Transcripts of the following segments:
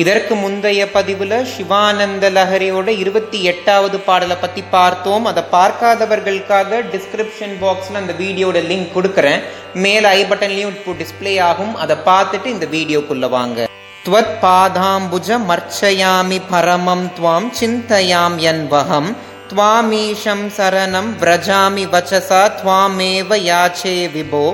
இதற்கு முந்தைய பதிவில் சிவானந்த லஹரியோட இருபத்தி எட்டாவது பாடலை பற்றி பார்த்தோம். அதை பார்க்காதவர்களுக்காக டிஸ்கிரிப்ஷன் பாக்ஸில் அந்த வீடியோட லிங்க் கொடுக்குறேன். மேல் ஐ பட்டன்லையும் இப்போ டிஸ்பிளே ஆகும். அதை பார்த்துட்டு இந்த வீடியோக்குள்ளே வாங்க. துவத் பாதாம்புஜ மர்ச்சயாமி பரமம் துவாம் சிந்தயாம் என் வகம். துவாமீஷம் சரணம் விரஜாமி வச்சசா துவாமேவ யாச்சே விபோ.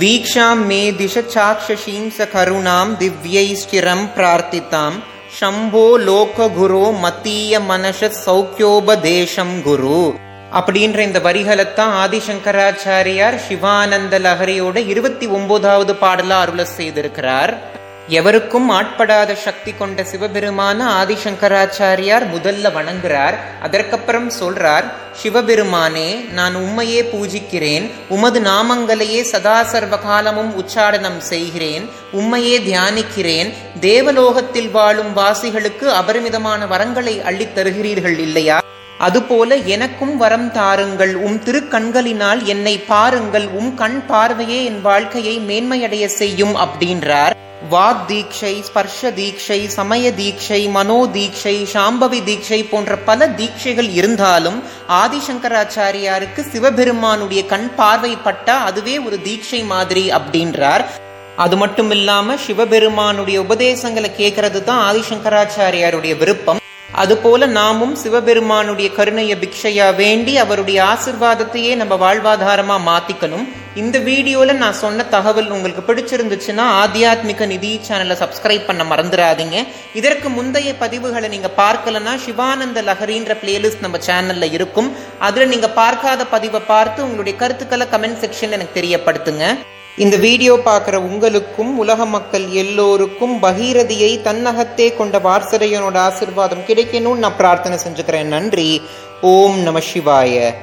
वीक्षां मे दिश चाक्षसीं स करुणां दिव्यैश्चिरं प्रार्थितां शम्भो लोकगुरो மத்திய மனச சௌக்கியோபதேசம் குரு அப்படின்ற இந்த வரிகளைத்தான் ஆதிசங்கராச்சாரியார் சிவானந்த லஹரியோட இருபத்தி ஒன்பதாவது பாடலா அருள செய்திருக்கிறார் எவருக்கும் ஆட்படாத சக்தி கொண்ட சிவபெருமான ஆதிசங்கராச்சாரியார் முதல்ல வணங்குறார். அதற்கப்புறம் சொல்றார் சிவபெருமானே நான் உம்மையே பூஜிக்கிறேன். உமது நாமங்களையே சதா சர்வ காலமும் உச்சாரணம் செய்கிறேன். உம்மையே தியானிக்கிறேன். தேவலோகத்தில் வாழும் வாசிகளுக்கு அபரிமிதமான வரங்களை அள்ளித் தருகிறீர்கள் இல்லையா? அதுபோல எனக்கும் வரம் தாருங்கள். உம் திருக்கண்களினால் என்னை பாருங்கள். உம் கண் பார்வையே என் வாழ்க்கையை மேன்மையடைய செய்யும் அப்படின்றார். வாக் தீட்சை ஸ்பர்ஷ தீட்சை சமய தீட்சை மனோ தீட்சை சாம்பவி தீட்சை போன்ற பல தீட்சைகள் இருந்தாலும் ஆதிசங்கராச்சாரியாருக்கு சிவபெருமானுடைய கண் பார்வைப்பட்டா அதுவே ஒரு தீட்சை மாதிரி அப்படின்றார். அது மட்டும் இல்லாம சிவபெருமானுடைய உபதேசங்களை கேட்கறது தான் ஆதிசங்கராச்சாரியாருடைய விருப்பம். அதுபோல நாமும் சிவபெருமானுடைய கருணைய பிக்ஷையா வேண்டி அவருடைய ஆசிர்வாதத்தையே நம்ம வாழ்வாதாரமா மாத்திக்கணும். இந்த வீடியோல நான் சொன்ன தகவல் உங்களுக்கு பிடிச்சிருந்துச்சுன்னா ஆத்தியாத்மிக நிதி சேனலை சப்ஸ்கிரைப் பண்ண மறந்துடாதீங்க. இதற்கு முந்தைய பதிவுகளை நீங்க பார்க்கலன்னா சிவானந்த லஹரின்ற பிளேலிஸ்ட் நம்ம சேனல்ல இருக்கும். அதுல நீங்க பார்க்காத பதிவை பார்த்து உங்களுடைய கருத்துக்களை கமெண்ட் செக்ஷனில் எனக்கு தெரியப்படுத்துங்க. இந்த வீடியோ பார்க்குற உங்களுக்கும் உலக மக்கள் எல்லோருக்கும் பகீரதியை தன்னகத்தே கொண்ட வாரசரையனோட ஆசிர்வாதம் கிடைக்கணும்னு நான் பிரார்த்தனை செஞ்சுக்கிறேன். நன்றி. ஓம் நம சிவாய.